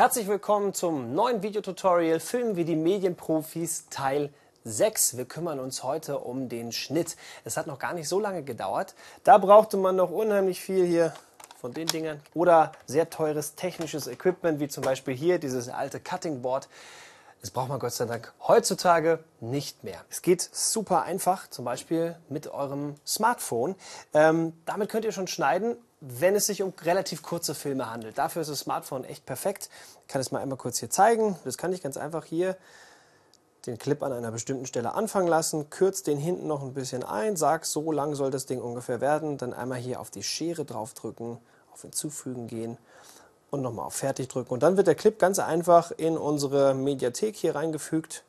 Herzlich willkommen zum neuen Videotutorial Filmen wie die Medienprofis Teil 6. Wir kümmern uns heute um den Schnitt. Es hat noch gar nicht so lange gedauert. Da brauchte man noch unheimlich viel hier von den Dingern oder sehr teures technisches Equipment, wie zum Beispiel hier dieses alte Cutting Board. Das braucht man Gott sei Dank heutzutage nicht mehr. Es geht super einfach, zum Beispiel mit eurem Smartphone. Ähm, damit könnt ihr schon schneiden, wenn es sich um relativ kurze Filme handelt. Dafür ist das Smartphone echt perfekt. Ich kann es mal einmal kurz hier zeigen. Das kann ich ganz einfach hier den Clip an einer bestimmten Stelle anfangen lassen, kürzt den hinten noch ein bisschen ein, sag, so lang soll das Ding ungefähr werden, dann einmal hier auf die Schere draufdrücken, auf Hinzufügen gehen und nochmal auf Fertig drücken. Und dann wird der Clip ganz einfach in unsere Mediathek hier reingefügt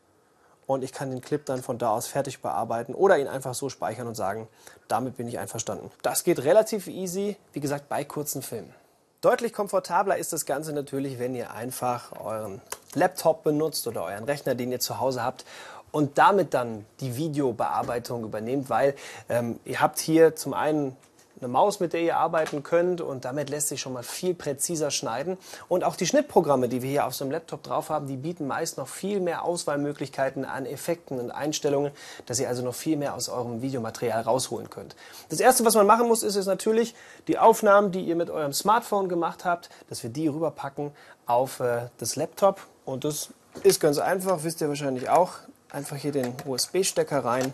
und ich kann den Clip dann von da aus fertig bearbeiten oder ihn einfach so speichern und sagen, damit bin ich einverstanden. Das geht relativ easy, wie gesagt, bei kurzen Filmen. Deutlich komfortabler ist das Ganze natürlich, wenn ihr einfach euren Laptop benutzt oder euren Rechner, den ihr zu Hause habt und damit dann die Videobearbeitung übernehmt, weil ähm, ihr habt hier zum einen eine Maus, mit der ihr arbeiten könnt und damit lässt sich schon mal viel präziser schneiden. Und auch die Schnittprogramme, die wir hier auf so einem Laptop drauf haben, die bieten meist noch viel mehr Auswahlmöglichkeiten an Effekten und Einstellungen, dass ihr also noch viel mehr aus eurem Videomaterial rausholen könnt. Das erste, was man machen muss, ist, ist natürlich die Aufnahmen, die ihr mit eurem Smartphone gemacht habt, dass wir die rüberpacken auf äh, das Laptop. Und das ist ganz einfach, wisst ihr wahrscheinlich auch. Einfach hier den USB-Stecker rein,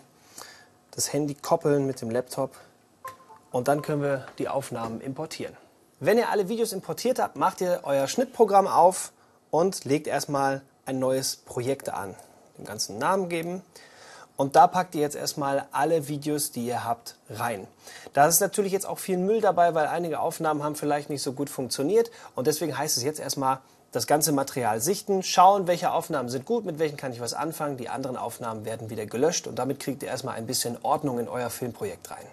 das Handy koppeln mit dem Laptop und dann können wir die Aufnahmen importieren. Wenn ihr alle Videos importiert habt, macht ihr euer Schnittprogramm auf und legt erstmal ein neues Projekt an. Den ganzen Namen geben. Und da packt ihr jetzt erstmal alle Videos, die ihr habt, rein. Da ist natürlich jetzt auch viel Müll dabei, weil einige Aufnahmen haben vielleicht nicht so gut funktioniert. Und deswegen heißt es jetzt erstmal, das ganze Material sichten, schauen, welche Aufnahmen sind gut, mit welchen kann ich was anfangen. Die anderen Aufnahmen werden wieder gelöscht und damit kriegt ihr erstmal ein bisschen Ordnung in euer Filmprojekt rein.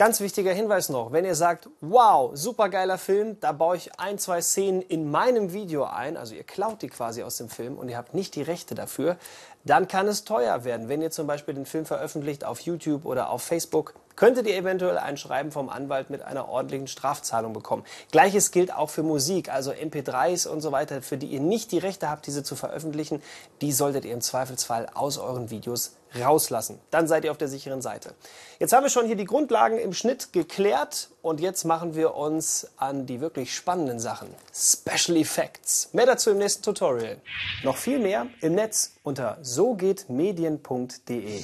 Ganz wichtiger Hinweis noch, wenn ihr sagt, wow, super geiler Film, da baue ich ein, zwei Szenen in meinem Video ein, also ihr klaut die quasi aus dem Film und ihr habt nicht die Rechte dafür, dann kann es teuer werden. Wenn ihr zum Beispiel den Film veröffentlicht auf YouTube oder auf Facebook, könntet ihr eventuell ein Schreiben vom Anwalt mit einer ordentlichen Strafzahlung bekommen. Gleiches gilt auch für Musik, also MP3s und so weiter, für die ihr nicht die Rechte habt, diese zu veröffentlichen. Die solltet ihr im Zweifelsfall aus euren Videos rauslassen. Dann seid ihr auf der sicheren Seite. Jetzt haben wir schon hier die Grundlagen im Schnitt geklärt und jetzt machen wir uns an die wirklich spannenden Sachen. Special Effects. Mehr dazu im nächsten Tutorial. Noch viel mehr im Netz unter sogehtmedien.de.